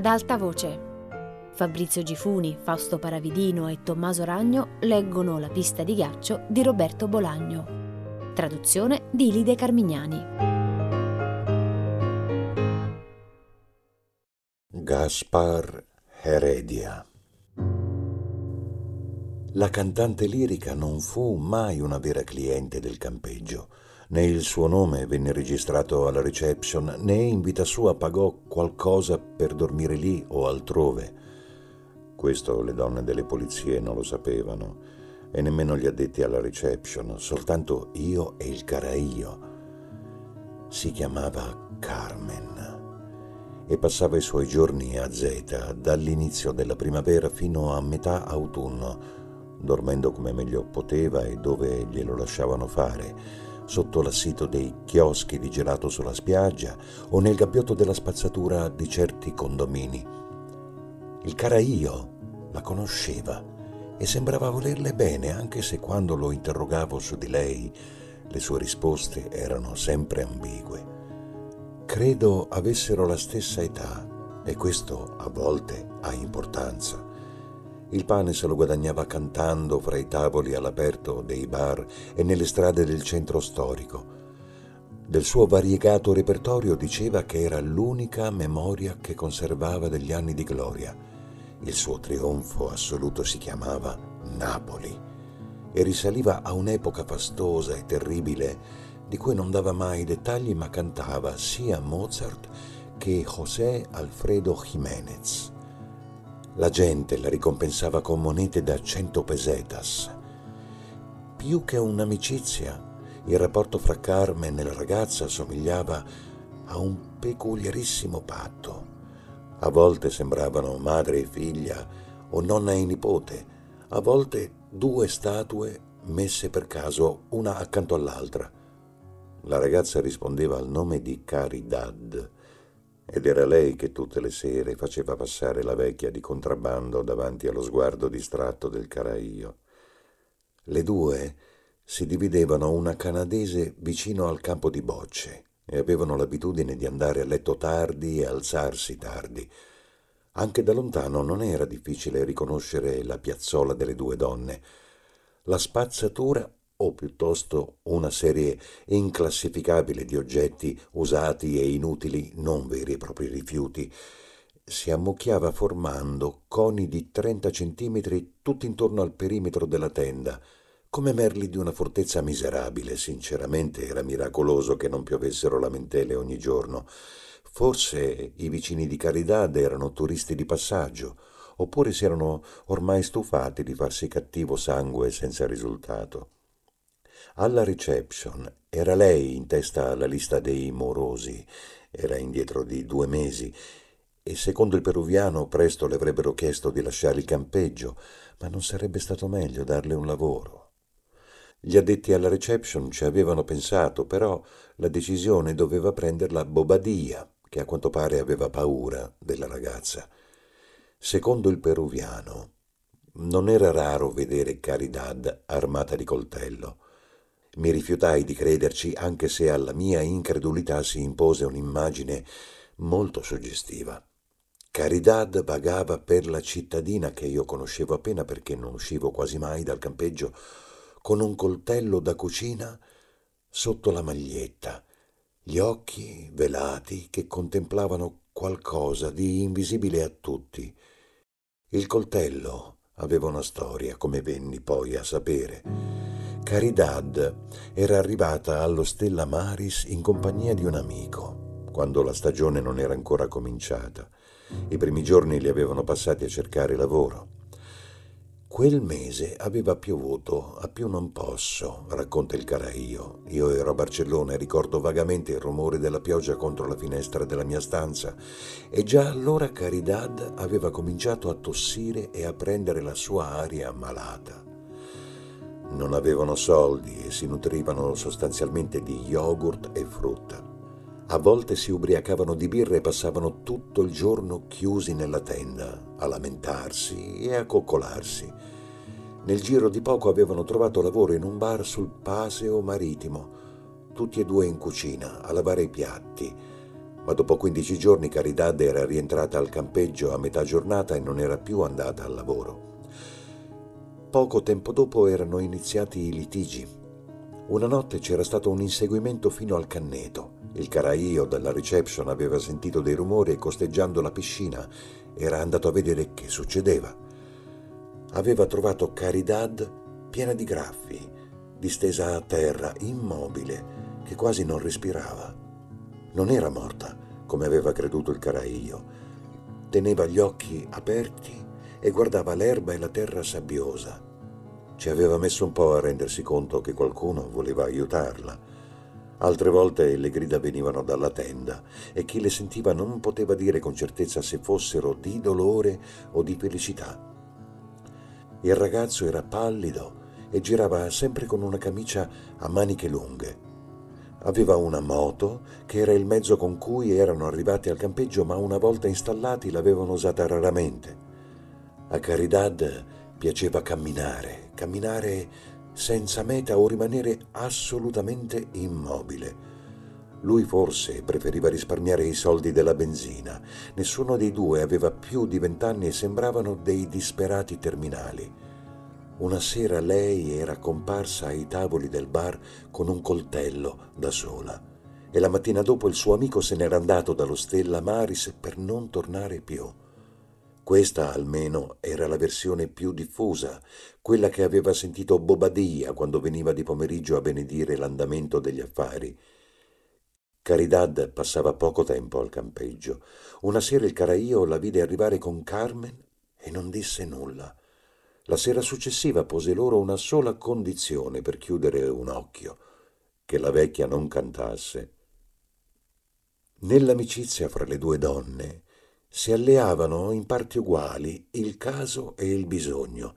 ad alta voce. Fabrizio Gifuni, Fausto Paravidino e Tommaso Ragno leggono La pista di ghiaccio di Roberto Bolagno. Traduzione di Lide Carmignani. Gaspar Heredia La cantante lirica non fu mai una vera cliente del campeggio né il suo nome venne registrato alla reception, né in vita sua pagò qualcosa per dormire lì o altrove. Questo le donne delle polizie non lo sapevano e nemmeno gli addetti alla reception, soltanto io e il caraio. Si chiamava Carmen e passava i suoi giorni a Zeta dall'inizio della primavera fino a metà autunno, dormendo come meglio poteva e dove glielo lasciavano fare sotto l'assito dei chioschi di gelato sulla spiaggia o nel gabbiotto della spazzatura di certi condomini. Il caraio la conosceva e sembrava volerle bene, anche se quando lo interrogavo su di lei le sue risposte erano sempre ambigue. Credo avessero la stessa età e questo a volte ha importanza. Il pane se lo guadagnava cantando fra i tavoli all'aperto dei bar e nelle strade del centro storico. Del suo variegato repertorio diceva che era l'unica memoria che conservava degli anni di gloria. Il suo trionfo assoluto si chiamava Napoli e risaliva a un'epoca fastosa e terribile di cui non dava mai dettagli ma cantava sia Mozart che José Alfredo Jiménez. La gente la ricompensava con monete da cento pesetas. Più che un'amicizia, il rapporto fra Carmen e la ragazza somigliava a un peculiarissimo patto. A volte sembravano madre e figlia o nonna e nipote, a volte due statue messe per caso una accanto all'altra. La ragazza rispondeva al nome di Caridad ed era lei che tutte le sere faceva passare la vecchia di contrabbando davanti allo sguardo distratto del caraio. Le due si dividevano una canadese vicino al campo di bocce e avevano l'abitudine di andare a letto tardi e alzarsi tardi. Anche da lontano non era difficile riconoscere la piazzola delle due donne. La spazzatura o piuttosto una serie inclassificabile di oggetti usati e inutili, non veri e propri rifiuti, si ammucchiava formando coni di 30 centimetri tutti intorno al perimetro della tenda, come merli di una fortezza miserabile. Sinceramente era miracoloso che non piovessero lamentele ogni giorno. Forse i vicini di Caridad erano turisti di passaggio, oppure si erano ormai stufati di farsi cattivo sangue senza risultato. Alla reception era lei in testa alla lista dei morosi, era indietro di due mesi e secondo il peruviano presto le avrebbero chiesto di lasciare il campeggio, ma non sarebbe stato meglio darle un lavoro. Gli addetti alla reception ci avevano pensato, però la decisione doveva prenderla Bobadia, che a quanto pare aveva paura della ragazza. Secondo il peruviano, non era raro vedere Caridad armata di coltello. Mi rifiutai di crederci anche se alla mia incredulità si impose un'immagine molto suggestiva. Caridad vagava per la cittadina che io conoscevo appena perché non uscivo quasi mai dal campeggio con un coltello da cucina sotto la maglietta, gli occhi velati che contemplavano qualcosa di invisibile a tutti. Il coltello aveva una storia, come venni poi a sapere. Caridad era arrivata allo Stella Maris in compagnia di un amico, quando la stagione non era ancora cominciata. I primi giorni li avevano passati a cercare lavoro. Quel mese aveva piovuto a più non posso, racconta il caraio. Io ero a Barcellona e ricordo vagamente il rumore della pioggia contro la finestra della mia stanza e già allora Caridad aveva cominciato a tossire e a prendere la sua aria malata. Non avevano soldi e si nutrivano sostanzialmente di yogurt e frutta. A volte si ubriacavano di birra e passavano tutto il giorno chiusi nella tenda, a lamentarsi e a coccolarsi. Nel giro di poco avevano trovato lavoro in un bar sul Paseo Marittimo, tutti e due in cucina, a lavare i piatti. ma dopo 15 giorni Caridad era rientrata al campeggio a metà giornata e non era più andata al lavoro. Poco tempo dopo erano iniziati i litigi. Una notte c'era stato un inseguimento fino al canneto. Il caraio dalla reception aveva sentito dei rumori e costeggiando la piscina era andato a vedere che succedeva. Aveva trovato Caridad piena di graffi, distesa a terra, immobile, che quasi non respirava. Non era morta, come aveva creduto il caraio. Teneva gli occhi aperti e guardava l'erba e la terra sabbiosa. Ci aveva messo un po' a rendersi conto che qualcuno voleva aiutarla. Altre volte le grida venivano dalla tenda e chi le sentiva non poteva dire con certezza se fossero di dolore o di felicità. Il ragazzo era pallido e girava sempre con una camicia a maniche lunghe. Aveva una moto che era il mezzo con cui erano arrivati al campeggio, ma una volta installati l'avevano usata raramente. A Caridad piaceva camminare, camminare senza meta o rimanere assolutamente immobile. Lui forse preferiva risparmiare i soldi della benzina. Nessuno dei due aveva più di vent'anni e sembravano dei disperati terminali. Una sera lei era comparsa ai tavoli del bar con un coltello da sola e la mattina dopo il suo amico se n'era andato dallo Stella Maris per non tornare più. Questa almeno era la versione più diffusa, quella che aveva sentito Bobadia quando veniva di pomeriggio a benedire l'andamento degli affari. Caridad passava poco tempo al campeggio. Una sera il caraio la vide arrivare con Carmen e non disse nulla. La sera successiva pose loro una sola condizione per chiudere un occhio, che la vecchia non cantasse. Nell'amicizia fra le due donne si alleavano in parti uguali il caso e il bisogno.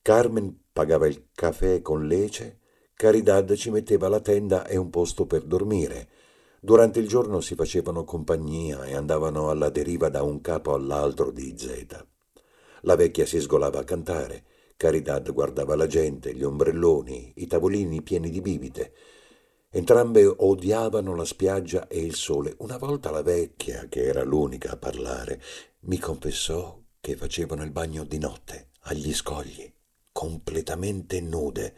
Carmen pagava il caffè con lece, Caridad ci metteva la tenda e un posto per dormire. Durante il giorno si facevano compagnia e andavano alla deriva da un capo all'altro di Zeta. La vecchia si sgolava a cantare, Caridad guardava la gente, gli ombrelloni, i tavolini pieni di bibite. Entrambe odiavano la spiaggia e il sole. Una volta la vecchia, che era l'unica a parlare, mi confessò che facevano il bagno di notte, agli scogli, completamente nude.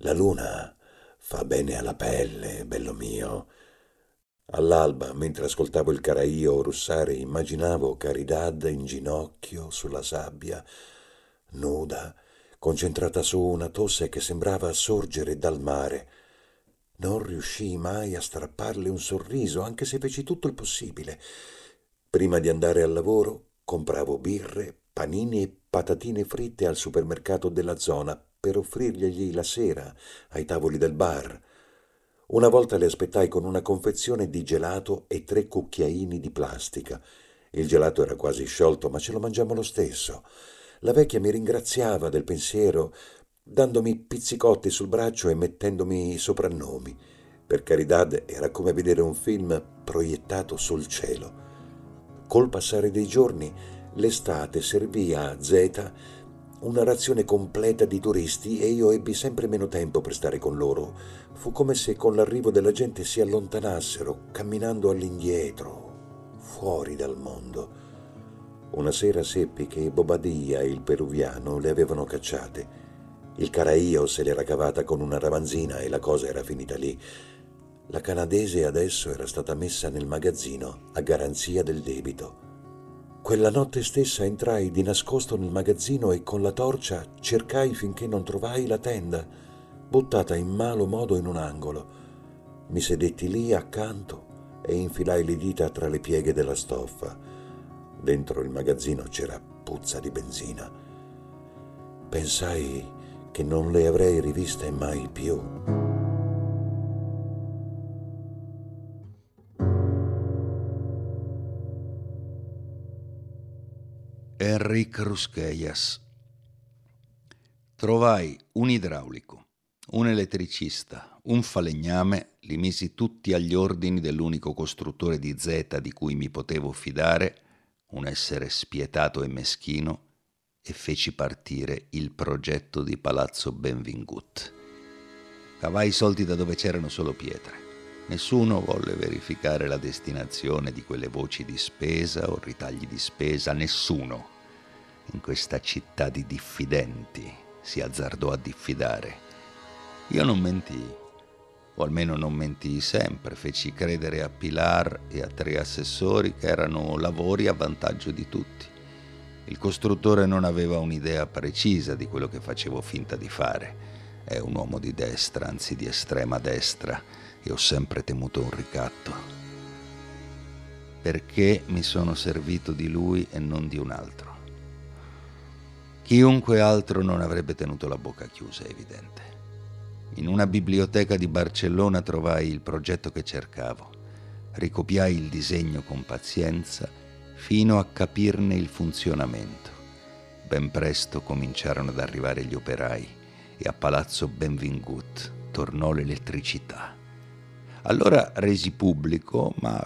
La luna fa bene alla pelle, bello mio. All'alba, mentre ascoltavo il caraio russare, immaginavo Caridad in ginocchio sulla sabbia, nuda, concentrata su una tosse che sembrava sorgere dal mare. Non riuscii mai a strapparle un sorriso, anche se feci tutto il possibile. Prima di andare al lavoro compravo birre, panini e patatine fritte al supermercato della zona per offrirglieli la sera ai tavoli del bar. Una volta le aspettai con una confezione di gelato e tre cucchiaini di plastica. Il gelato era quasi sciolto, ma ce lo mangiamo lo stesso. La vecchia mi ringraziava del pensiero, dandomi pizzicotti sul braccio e mettendomi soprannomi. Per Caridad era come vedere un film proiettato sul cielo. Col passare dei giorni, l'estate servì a Zeta una razione completa di turisti e io ebbi sempre meno tempo per stare con loro. Fu come se con l'arrivo della gente si allontanassero, camminando all'indietro, fuori dal mondo. Una sera seppi che Bobadia e il peruviano le avevano cacciate. Il caraio se l'era cavata con una ramanzina e la cosa era finita lì. La canadese adesso era stata messa nel magazzino a garanzia del debito. Quella notte stessa entrai di nascosto nel magazzino e con la torcia cercai finché non trovai la tenda, buttata in malo modo in un angolo. Mi sedetti lì accanto e infilai le dita tra le pieghe della stoffa. Dentro il magazzino c'era puzza di benzina. Pensai che non le avrei riviste mai più. Enric Rusquellas. Trovai un idraulico, un elettricista, un falegname, li misi tutti agli ordini dell'unico costruttore di Z di cui mi potevo fidare, un essere spietato e meschino, e feci partire il progetto di Palazzo Benvingut. Cavai i soldi da dove c'erano solo pietre. Nessuno volle verificare la destinazione di quelle voci di spesa o ritagli di spesa, nessuno in questa città di diffidenti si azzardò a diffidare. Io non mentii, o almeno non mentii sempre, feci credere a Pilar e a tre assessori che erano lavori a vantaggio di tutti. Il costruttore non aveva un'idea precisa di quello che facevo finta di fare. È un uomo di destra, anzi di estrema destra, e ho sempre temuto un ricatto. Perché mi sono servito di lui e non di un altro? Chiunque altro non avrebbe tenuto la bocca chiusa, è evidente. In una biblioteca di Barcellona trovai il progetto che cercavo. Ricopiai il disegno con pazienza fino a capirne il funzionamento. Ben presto cominciarono ad arrivare gli operai e a Palazzo Benvingut tornò l'elettricità. Allora resi pubblico, ma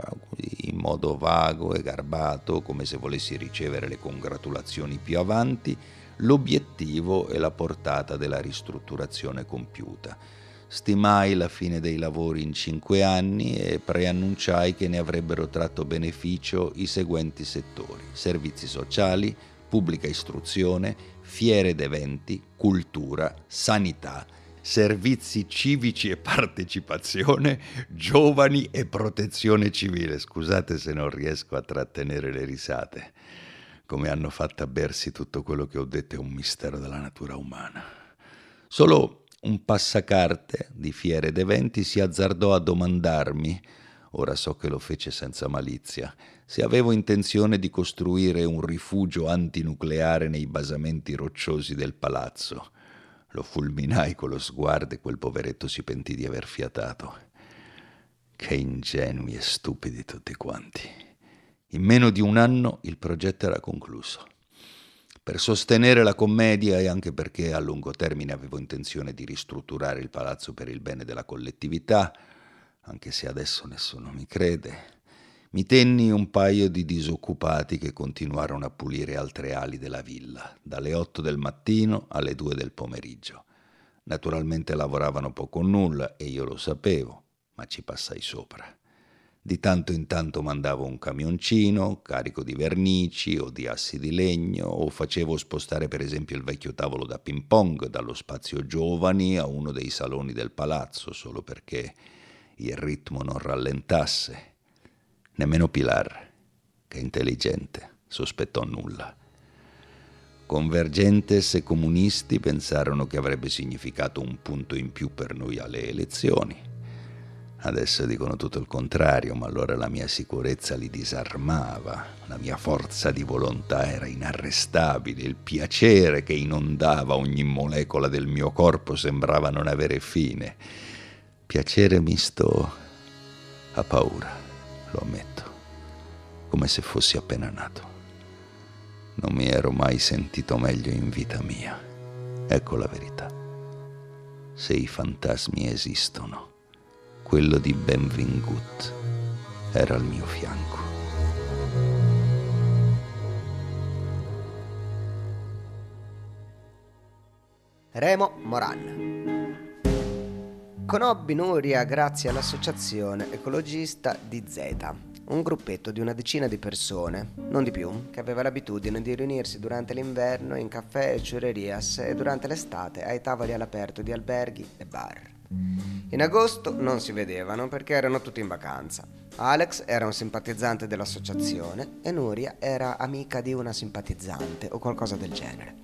in modo vago e garbato, come se volessi ricevere le congratulazioni più avanti, l'obiettivo e la portata della ristrutturazione compiuta Stimai la fine dei lavori in cinque anni e preannunciai che ne avrebbero tratto beneficio i seguenti settori: servizi sociali, pubblica istruzione, fiere ed eventi, cultura, sanità, servizi civici e partecipazione, giovani e protezione civile. Scusate se non riesco a trattenere le risate. Come hanno fatto a bersi tutto quello che ho detto è un mistero della natura umana. Solo un passacarte di fiere ed eventi si azzardò a domandarmi, ora so che lo fece senza malizia, se avevo intenzione di costruire un rifugio antinucleare nei basamenti rocciosi del palazzo. Lo fulminai con lo sguardo e quel poveretto si pentì di aver fiatato. Che ingenui e stupidi tutti quanti. In meno di un anno il progetto era concluso per sostenere la commedia e anche perché a lungo termine avevo intenzione di ristrutturare il palazzo per il bene della collettività, anche se adesso nessuno mi crede, mi tenni un paio di disoccupati che continuarono a pulire altre ali della villa, dalle otto del mattino alle due del pomeriggio. Naturalmente lavoravano poco o nulla e io lo sapevo, ma ci passai sopra. Di tanto in tanto mandavo un camioncino carico di vernici o di assi di legno o facevo spostare per esempio il vecchio tavolo da ping pong dallo spazio giovani a uno dei saloni del palazzo solo perché il ritmo non rallentasse. Nemmeno Pilar, che intelligente, sospettò nulla. Convergentes e comunisti pensarono che avrebbe significato un punto in più per noi alle elezioni Adesso dicono tutto il contrario, ma allora la mia sicurezza li disarmava, la mia forza di volontà era inarrestabile, il piacere che inondava ogni molecola del mio corpo sembrava non avere fine. Piacere misto a paura, lo ammetto, come se fossi appena nato. Non mi ero mai sentito meglio in vita mia. Ecco la verità. Se i fantasmi esistono quello di Benvingut era al mio fianco. Remo Moran. Conobbi Nuria grazie all'associazione ecologista di Z, un gruppetto di una decina di persone, non di più, che aveva l'abitudine di riunirsi durante l'inverno in caffè e ciurerias e durante l'estate ai tavoli all'aperto di alberghi e bar. In agosto non si vedevano perché erano tutti in vacanza. Alex era un simpatizzante dell'associazione e Nuria era amica di una simpatizzante o qualcosa del genere.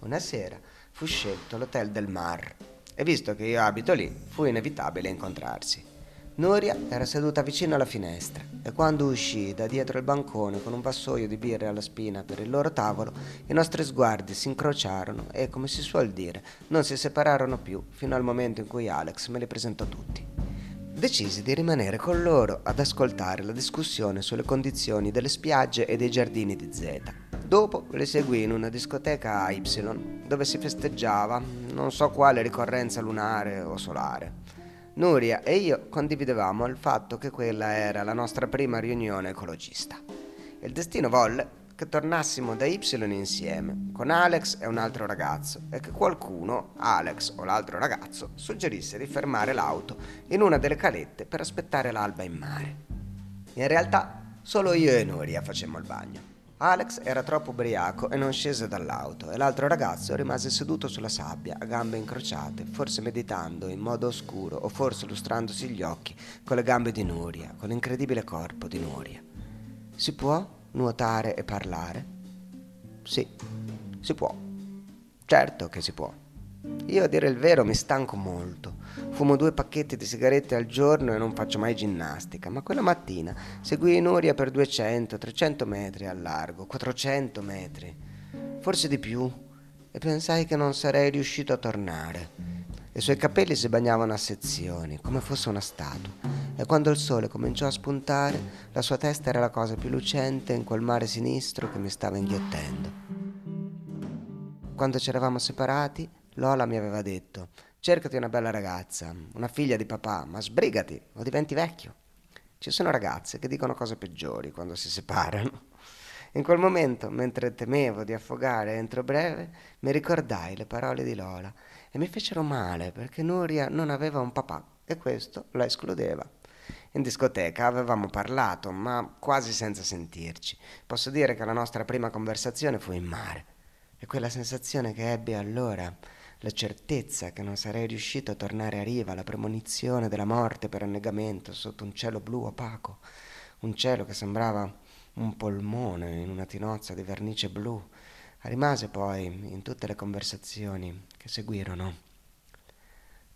Una sera fu scelto l'Hotel del Mar e visto che io abito lì fu inevitabile incontrarsi. Nuria era seduta vicino alla finestra e quando uscì da dietro il bancone con un vassoio di birre alla spina per il loro tavolo, i nostri sguardi si incrociarono e, come si suol dire, non si separarono più fino al momento in cui Alex me li presentò tutti. Decisi di rimanere con loro ad ascoltare la discussione sulle condizioni delle spiagge e dei giardini di Z. Dopo le seguì in una discoteca a Y, dove si festeggiava non so quale ricorrenza lunare o solare. Nuria e io condividevamo il fatto che quella era la nostra prima riunione ecologista. Il destino volle, che tornassimo da Y insieme, con Alex e un altro ragazzo, e che qualcuno, Alex o l'altro ragazzo, suggerisse di fermare l'auto in una delle calette per aspettare l'alba in mare. In realtà solo io e Nuria facemmo il bagno. Alex era troppo ubriaco e non scese dall'auto e l'altro ragazzo rimase seduto sulla sabbia, a gambe incrociate, forse meditando in modo oscuro o forse lustrandosi gli occhi con le gambe di Nuria, con l'incredibile corpo di Nuria. Si può nuotare e parlare? Sì, si può. Certo che si può. Io a dire il vero mi stanco molto. Fumo due pacchetti di sigarette al giorno e non faccio mai ginnastica, ma quella mattina seguii Nuria per 200, 300 metri al largo, 400 metri, forse di più, e pensai che non sarei riuscito a tornare. I suoi capelli si bagnavano a sezioni, come fosse una statua, e quando il sole cominciò a spuntare, la sua testa era la cosa più lucente in quel mare sinistro che mi stava inghiottendo. Quando ci eravamo separati, Lola mi aveva detto, cercati una bella ragazza, una figlia di papà, ma sbrigati o diventi vecchio. Ci sono ragazze che dicono cose peggiori quando si separano. In quel momento, mentre temevo di affogare entro breve, mi ricordai le parole di Lola e mi fecero male perché Nuria non aveva un papà e questo la escludeva. In discoteca avevamo parlato, ma quasi senza sentirci. Posso dire che la nostra prima conversazione fu in mare. E quella sensazione che ebbi allora la certezza che non sarei riuscito a tornare a riva, la premonizione della morte per annegamento sotto un cielo blu opaco, un cielo che sembrava un polmone in una tinozza di vernice blu, rimase poi in tutte le conversazioni che seguirono.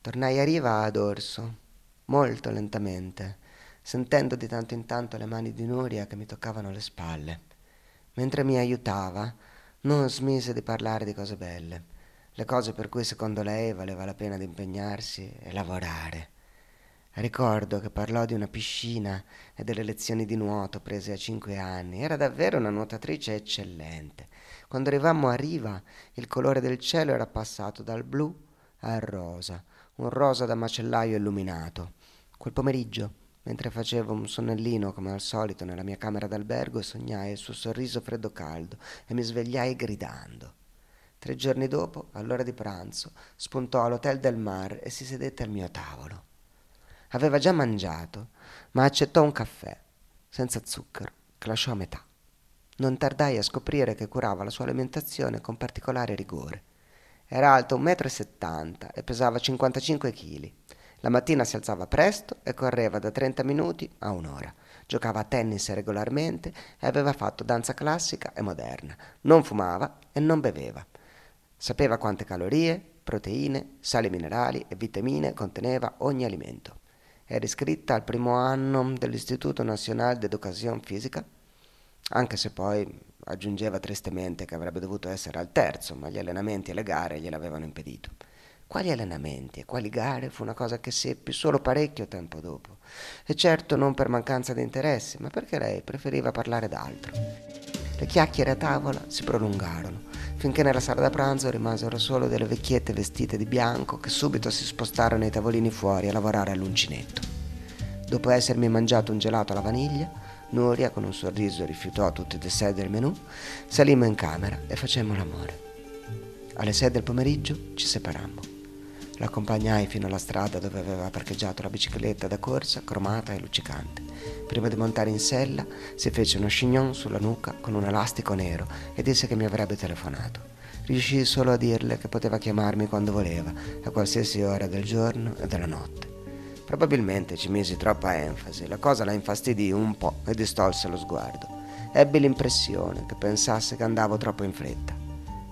Tornai a riva ad orso, molto lentamente, sentendo di tanto in tanto le mani di Nuria che mi toccavano le spalle. Mentre mi aiutava, non smise di parlare di cose belle le cose per cui secondo lei valeva la pena di impegnarsi e lavorare. Ricordo che parlò di una piscina e delle lezioni di nuoto prese a cinque anni. Era davvero una nuotatrice eccellente. Quando arrivammo a riva, il colore del cielo era passato dal blu al rosa, un rosa da macellaio illuminato. Quel pomeriggio, mentre facevo un sonnellino come al solito nella mia camera d'albergo, sognai il suo sorriso freddo caldo e mi svegliai gridando. Tre giorni dopo, all'ora di pranzo, spuntò all'Hotel del Mar e si sedette al mio tavolo. Aveva già mangiato, ma accettò un caffè, senza zucchero, che lasciò a metà. Non tardai a scoprire che curava la sua alimentazione con particolare rigore. Era alto 1,70 m e pesava 55 kg. La mattina si alzava presto e correva da 30 minuti a un'ora. Giocava a tennis regolarmente e aveva fatto danza classica e moderna. Non fumava e non beveva. Sapeva quante calorie, proteine, sali minerali e vitamine conteneva ogni alimento. Era iscritta al primo anno dell'Istituto Nacional d'Educazione Fisica, anche se poi aggiungeva tristemente che avrebbe dovuto essere al terzo, ma gli allenamenti e le gare gliel'avevano impedito. Quali allenamenti e quali gare fu una cosa che seppi solo parecchio tempo dopo. E certo non per mancanza di interesse, ma perché lei preferiva parlare d'altro. Le chiacchiere a tavola si prolungarono finché nella sala da pranzo rimasero solo delle vecchiette vestite di bianco che subito si spostarono ai tavolini fuori a lavorare all'uncinetto. Dopo essermi mangiato un gelato alla vaniglia, Nuria, con un sorriso, rifiutò tutti i dessert del menù, salimmo in camera e facemmo l'amore. Alle sei del pomeriggio ci separammo. L'accompagnai fino alla strada dove aveva parcheggiato la bicicletta da corsa, cromata e luccicante. Prima di montare in sella, si fece uno chignon sulla nuca con un elastico nero e disse che mi avrebbe telefonato. Riuscii solo a dirle che poteva chiamarmi quando voleva, a qualsiasi ora del giorno e della notte. Probabilmente ci misi troppa enfasi, la cosa la infastidì un po' e distolse lo sguardo. Ebbi l'impressione che pensasse che andavo troppo in fretta.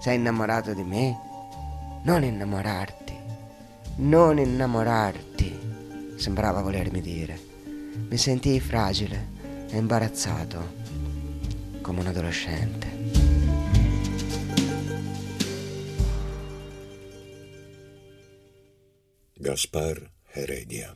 Sei innamorato di me? Non innamorarti non innamorarti, sembrava volermi dire. Mi sentii fragile e imbarazzato, come un adolescente. Gaspar Heredia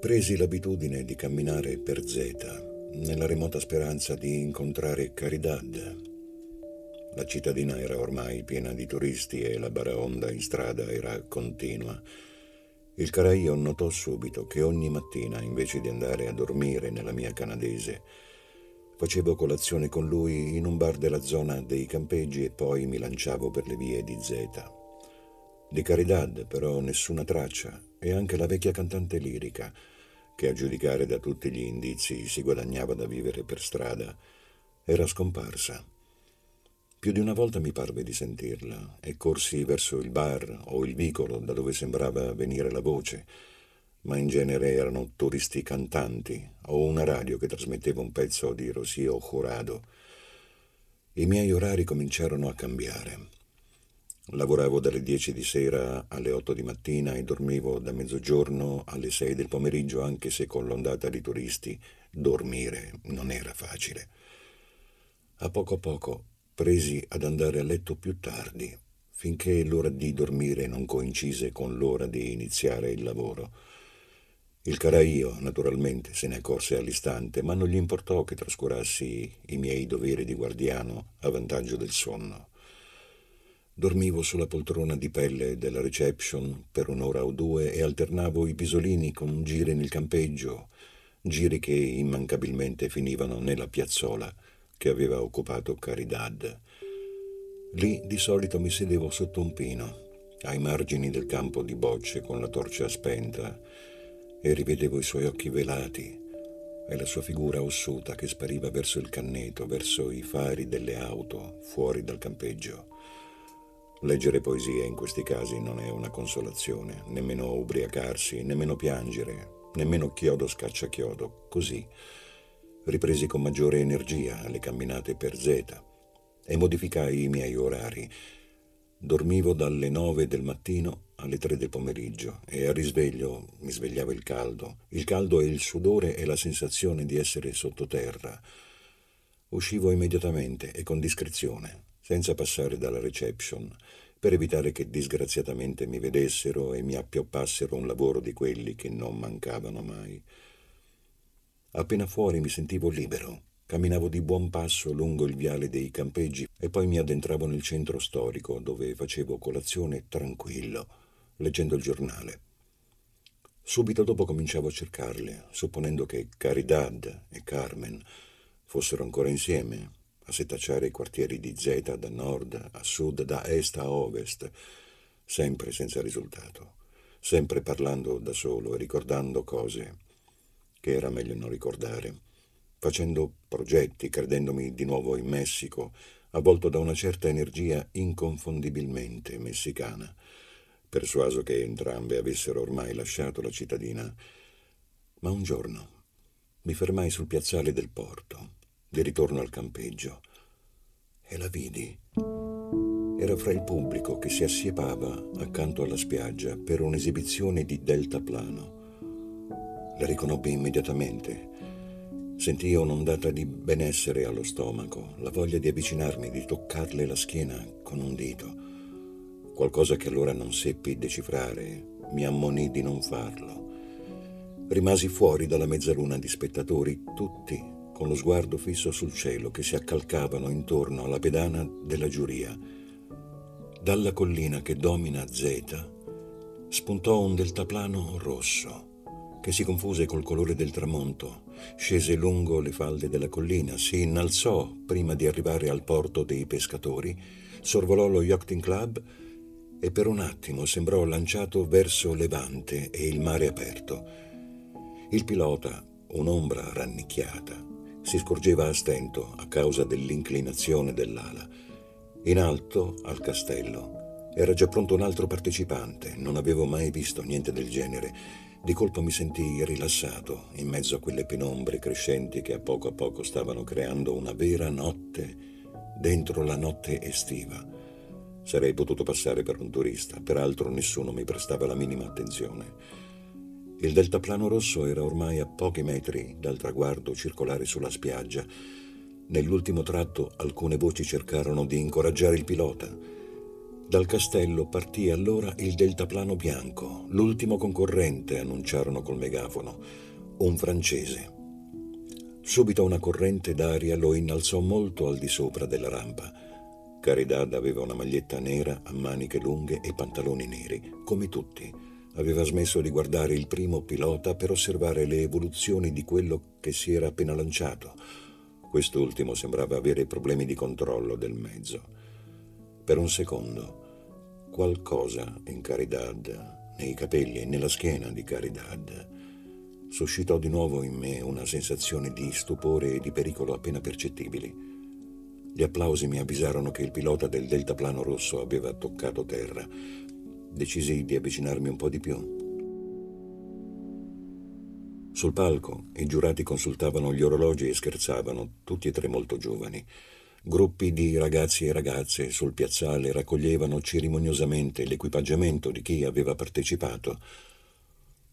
Presi l'abitudine di camminare per Zeta, nella remota speranza di incontrare Caridad, la cittadina era ormai piena di turisti e la baraonda in strada era continua. Il caraio notò subito che ogni mattina, invece di andare a dormire nella mia canadese, Facevo colazione con lui in un bar della zona dei campeggi e poi mi lanciavo per le vie di Zeta. Di Caridad però nessuna traccia e anche la vecchia cantante lirica, che a giudicare da tutti gli indizi si guadagnava da vivere per strada, era scomparsa. Più di una volta mi parve di sentirla e corsi verso il bar o il vicolo da dove sembrava venire la voce, ma in genere erano turisti cantanti o una radio che trasmetteva un pezzo di Rosio Jurado. I miei orari cominciarono a cambiare. Lavoravo dalle 10 di sera alle 8 di mattina e dormivo da mezzogiorno alle 6 del pomeriggio, anche se con l'ondata di turisti dormire non era facile. A poco a poco presi ad andare a letto più tardi, finché l'ora di dormire non coincise con l'ora di iniziare il lavoro. Il caraio, naturalmente, se ne accorse all'istante, ma non gli importò che trascurassi i miei doveri di guardiano a vantaggio del sonno. Dormivo sulla poltrona di pelle della reception per un'ora o due e alternavo i pisolini con giri nel campeggio, giri che immancabilmente finivano nella piazzola che aveva occupato Caridad. Lì di solito mi sedevo sotto un pino, ai margini del campo di bocce con la torcia spenta, e rivedevo i suoi occhi velati e la sua figura ossuta che spariva verso il canneto, verso i fari delle auto fuori dal campeggio. Leggere poesia in questi casi non è una consolazione, nemmeno ubriacarsi, nemmeno piangere, nemmeno chiodo scaccia chiodo. Così ripresi con maggiore energia le camminate per Zeta e modificai i miei orari. Dormivo dalle nove del mattino alle tre del pomeriggio e al risveglio mi svegliava il caldo. Il caldo e il sudore e la sensazione di essere sottoterra. Uscivo immediatamente e con discrezione, senza passare dalla reception, per evitare che disgraziatamente mi vedessero e mi appioppassero un lavoro di quelli che non mancavano mai. Appena fuori mi sentivo libero. Camminavo di buon passo lungo il viale dei campeggi e poi mi addentravo nel centro storico dove facevo colazione tranquillo leggendo il giornale. Subito dopo cominciavo a cercarle, supponendo che Caridad e Carmen fossero ancora insieme, a setacciare i quartieri di Zeta da nord a sud, da est a ovest, sempre senza risultato, sempre parlando da solo e ricordando cose che era meglio non ricordare, facendo progetti, credendomi di nuovo in Messico, avvolto da una certa energia inconfondibilmente messicana persuaso che entrambe avessero ormai lasciato la cittadina. Ma un giorno mi fermai sul piazzale del porto, di ritorno al campeggio, e la vidi. Era fra il pubblico che si assiepava accanto alla spiaggia per un'esibizione di deltaplano. La riconobbi immediatamente. Sentii un'ondata di benessere allo stomaco, la voglia di avvicinarmi, di toccarle la schiena con un dito qualcosa che allora non seppi decifrare, mi ammonì di non farlo. Rimasi fuori dalla mezzaluna di spettatori, tutti con lo sguardo fisso sul cielo che si accalcavano intorno alla pedana della giuria. Dalla collina che domina Zeta spuntò un deltaplano rosso che si confuse col colore del tramonto, scese lungo le falde della collina, si innalzò prima di arrivare al porto dei pescatori, sorvolò lo Yachting Club e per un attimo sembrò lanciato verso Levante e il mare aperto. Il pilota, un'ombra rannicchiata, si scorgeva a stento a causa dell'inclinazione dell'ala. In alto, al castello, era già pronto un altro partecipante, non avevo mai visto niente del genere. Di colpo mi sentii rilassato in mezzo a quelle penombre crescenti che a poco a poco stavano creando una vera notte dentro la notte estiva. Sarei potuto passare per un turista, peraltro nessuno mi prestava la minima attenzione. Il deltaplano rosso era ormai a pochi metri dal traguardo circolare sulla spiaggia. Nell'ultimo tratto alcune voci cercarono di incoraggiare il pilota. Dal castello partì allora il deltaplano bianco, l'ultimo concorrente, annunciarono col megafono, un francese. Subito una corrente d'aria lo innalzò molto al di sopra della rampa. Caridad aveva una maglietta nera a maniche lunghe e pantaloni neri, come tutti. Aveva smesso di guardare il primo pilota per osservare le evoluzioni di quello che si era appena lanciato. Quest'ultimo sembrava avere problemi di controllo del mezzo. Per un secondo, qualcosa in Caridad, nei capelli e nella schiena di Caridad, suscitò di nuovo in me una sensazione di stupore e di pericolo appena percettibili. Gli applausi mi avvisarono che il pilota del deltaplano rosso aveva toccato terra. Decisi di avvicinarmi un po' di più. Sul palco i giurati consultavano gli orologi e scherzavano, tutti e tre molto giovani. Gruppi di ragazzi e ragazze sul piazzale raccoglievano cerimoniosamente l'equipaggiamento di chi aveva partecipato.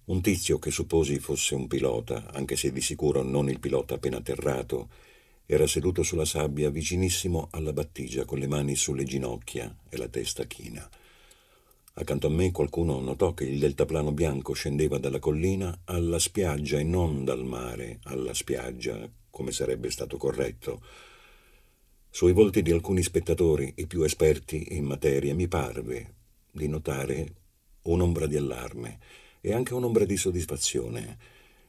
Un tizio che supposi fosse un pilota, anche se di sicuro non il pilota appena atterrato, era seduto sulla sabbia vicinissimo alla battigia con le mani sulle ginocchia e la testa china. Accanto a me qualcuno notò che il deltaplano bianco scendeva dalla collina alla spiaggia e non dal mare alla spiaggia, come sarebbe stato corretto. Sui volti di alcuni spettatori, i più esperti in materia, mi parve di notare un'ombra di allarme e anche un'ombra di soddisfazione.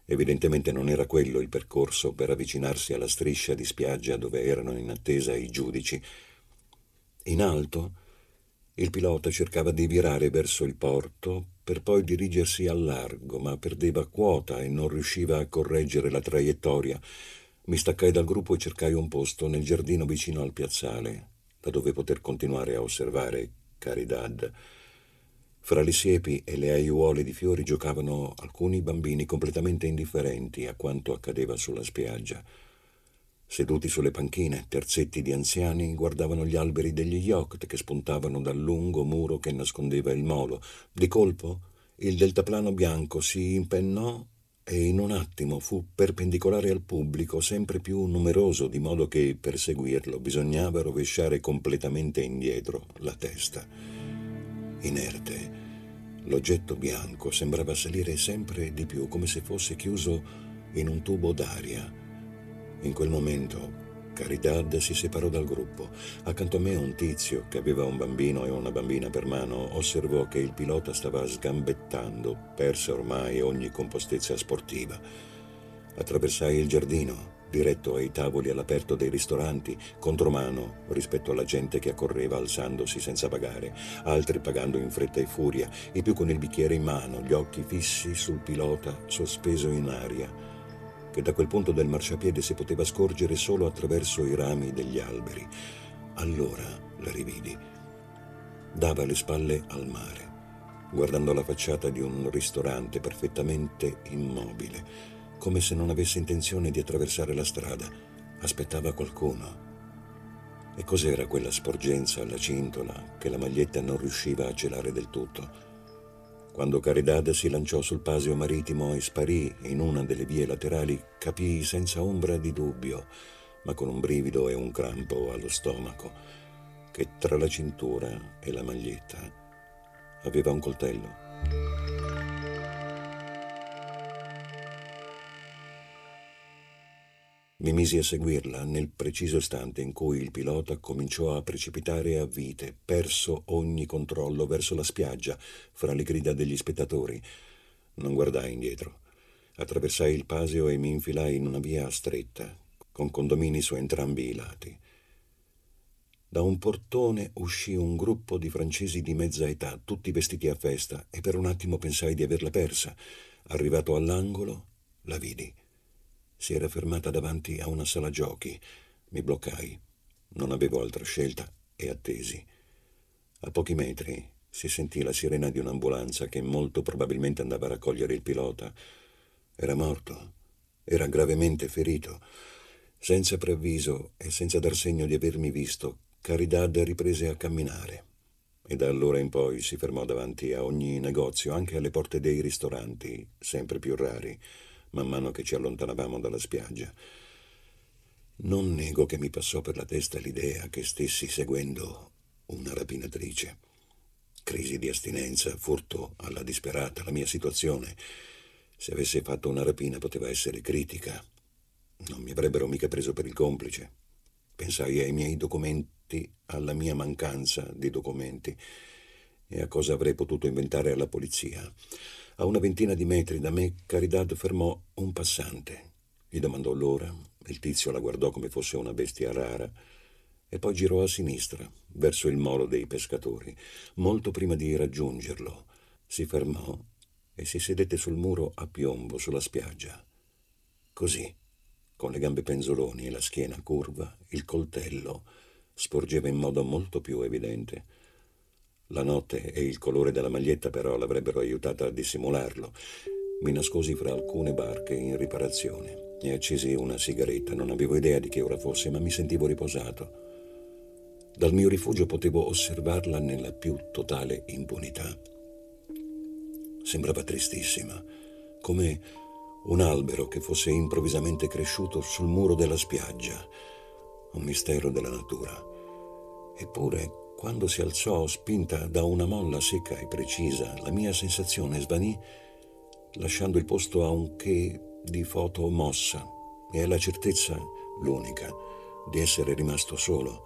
Evidentemente non era quello il percorso per avvicinarsi alla striscia di spiaggia dove erano in attesa i giudici. In alto, il pilota cercava di virare verso il porto per poi dirigersi al largo, ma perdeva quota e non riusciva a correggere la traiettoria. Mi staccai dal gruppo e cercai un posto nel giardino vicino al piazzale, da dove poter continuare a osservare Caridad. Fra le siepi e le aiuole di fiori giocavano alcuni bambini completamente indifferenti a quanto accadeva sulla spiaggia. Seduti sulle panchine, terzetti di anziani guardavano gli alberi degli yacht che spuntavano dal lungo muro che nascondeva il molo. Di colpo il deltaplano bianco si impennò e in un attimo fu perpendicolare al pubblico, sempre più numeroso, di modo che per seguirlo bisognava rovesciare completamente indietro la testa. Inerte, l'oggetto bianco sembrava salire sempre di più, come se fosse chiuso in un tubo d'aria in quel momento Caridad si separò dal gruppo. Accanto a me un tizio, che aveva un bambino e una bambina per mano, osservò che il pilota stava sgambettando, persa ormai ogni compostezza sportiva. Attraversai il giardino, diretto ai tavoli all'aperto dei ristoranti, contromano rispetto alla gente che accorreva alzandosi senza pagare, altri pagando in fretta e furia, i più con il bicchiere in mano, gli occhi fissi sul pilota sospeso in aria che da quel punto del marciapiede si poteva scorgere solo attraverso i rami degli alberi. Allora la rividi. Dava le spalle al mare, guardando la facciata di un ristorante perfettamente immobile, come se non avesse intenzione di attraversare la strada. Aspettava qualcuno. E cos'era quella sporgenza alla cintola che la maglietta non riusciva a celare del tutto? Quando Caridad si lanciò sul paseo marittimo e sparì in una delle vie laterali, capii senza ombra di dubbio, ma con un brivido e un crampo allo stomaco, che tra la cintura e la maglietta aveva un coltello. Mi misi a seguirla nel preciso istante in cui il pilota cominciò a precipitare a vite, perso ogni controllo verso la spiaggia, fra le grida degli spettatori. Non guardai indietro. Attraversai il paseo e mi infilai in una via stretta, con condomini su entrambi i lati. Da un portone uscì un gruppo di francesi di mezza età, tutti vestiti a festa, e per un attimo pensai di averla persa. Arrivato all'angolo, la vidi. Si era fermata davanti a una sala giochi. Mi bloccai. Non avevo altra scelta e attesi. A pochi metri si sentì la sirena di un'ambulanza che molto probabilmente andava a raccogliere il pilota. Era morto. Era gravemente ferito. Senza preavviso e senza dar segno di avermi visto, Caridad riprese a camminare. E da allora in poi si fermò davanti a ogni negozio, anche alle porte dei ristoranti, sempre più rari man mano che ci allontanavamo dalla spiaggia. Non nego che mi passò per la testa l'idea che stessi seguendo una rapinatrice. Crisi di astinenza, furto alla disperata, la mia situazione. Se avesse fatto una rapina poteva essere critica. Non mi avrebbero mica preso per il complice. Pensai ai miei documenti, alla mia mancanza di documenti e a cosa avrei potuto inventare alla polizia. A una ventina di metri da me, Caridad fermò un passante. Gli domandò l'ora Il tizio la guardò come fosse una bestia rara e poi girò a sinistra, verso il molo dei pescatori. Molto prima di raggiungerlo, si fermò e si sedette sul muro a piombo sulla spiaggia. Così, con le gambe penzoloni e la schiena curva, il coltello sporgeva in modo molto più evidente. La notte e il colore della maglietta però l'avrebbero aiutata a dissimularlo. Mi nascosi fra alcune barche in riparazione e accesi una sigaretta. Non avevo idea di che ora fosse, ma mi sentivo riposato. Dal mio rifugio potevo osservarla nella più totale impunità. Sembrava tristissima, come un albero che fosse improvvisamente cresciuto sul muro della spiaggia, un mistero della natura. Eppure, quando si alzò spinta da una molla secca e precisa, la mia sensazione svanì, lasciando il posto a un che di foto mossa. E alla certezza, l'unica, di essere rimasto solo.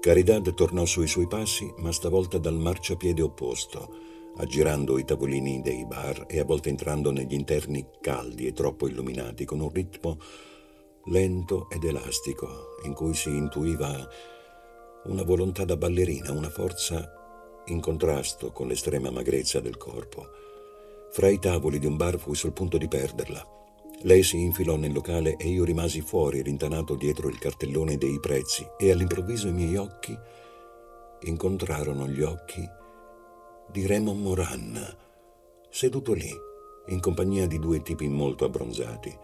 Caridad tornò sui suoi passi, ma stavolta dal marciapiede opposto, aggirando i tavolini dei bar e a volte entrando negli interni caldi e troppo illuminati, con un ritmo lento ed elastico, in cui si intuiva una volontà da ballerina, una forza in contrasto con l'estrema magrezza del corpo. Fra i tavoli di un bar fui sul punto di perderla. Lei si infilò nel locale e io rimasi fuori, rintanato dietro il cartellone dei prezzi, e all'improvviso i miei occhi incontrarono gli occhi di Raymond Moran, seduto lì, in compagnia di due tipi molto abbronzati.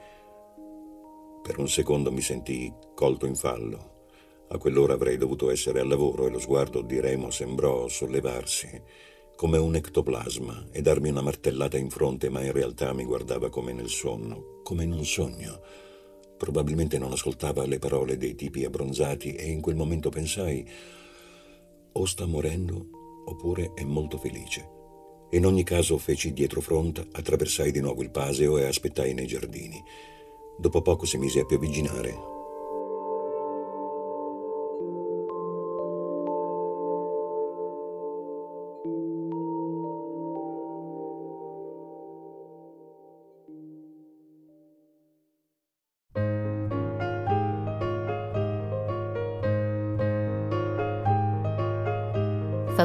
Per un secondo mi sentii colto in fallo. A quell'ora avrei dovuto essere al lavoro e lo sguardo di Remo sembrò sollevarsi come un ectoplasma e darmi una martellata in fronte, ma in realtà mi guardava come nel sonno, come in un sogno. Probabilmente non ascoltava le parole dei tipi abbronzati e in quel momento pensai o sta morendo oppure è molto felice. In ogni caso feci dietro fronte, attraversai di nuovo il paseo e aspettai nei giardini. Dopo poco si mise a piovigginare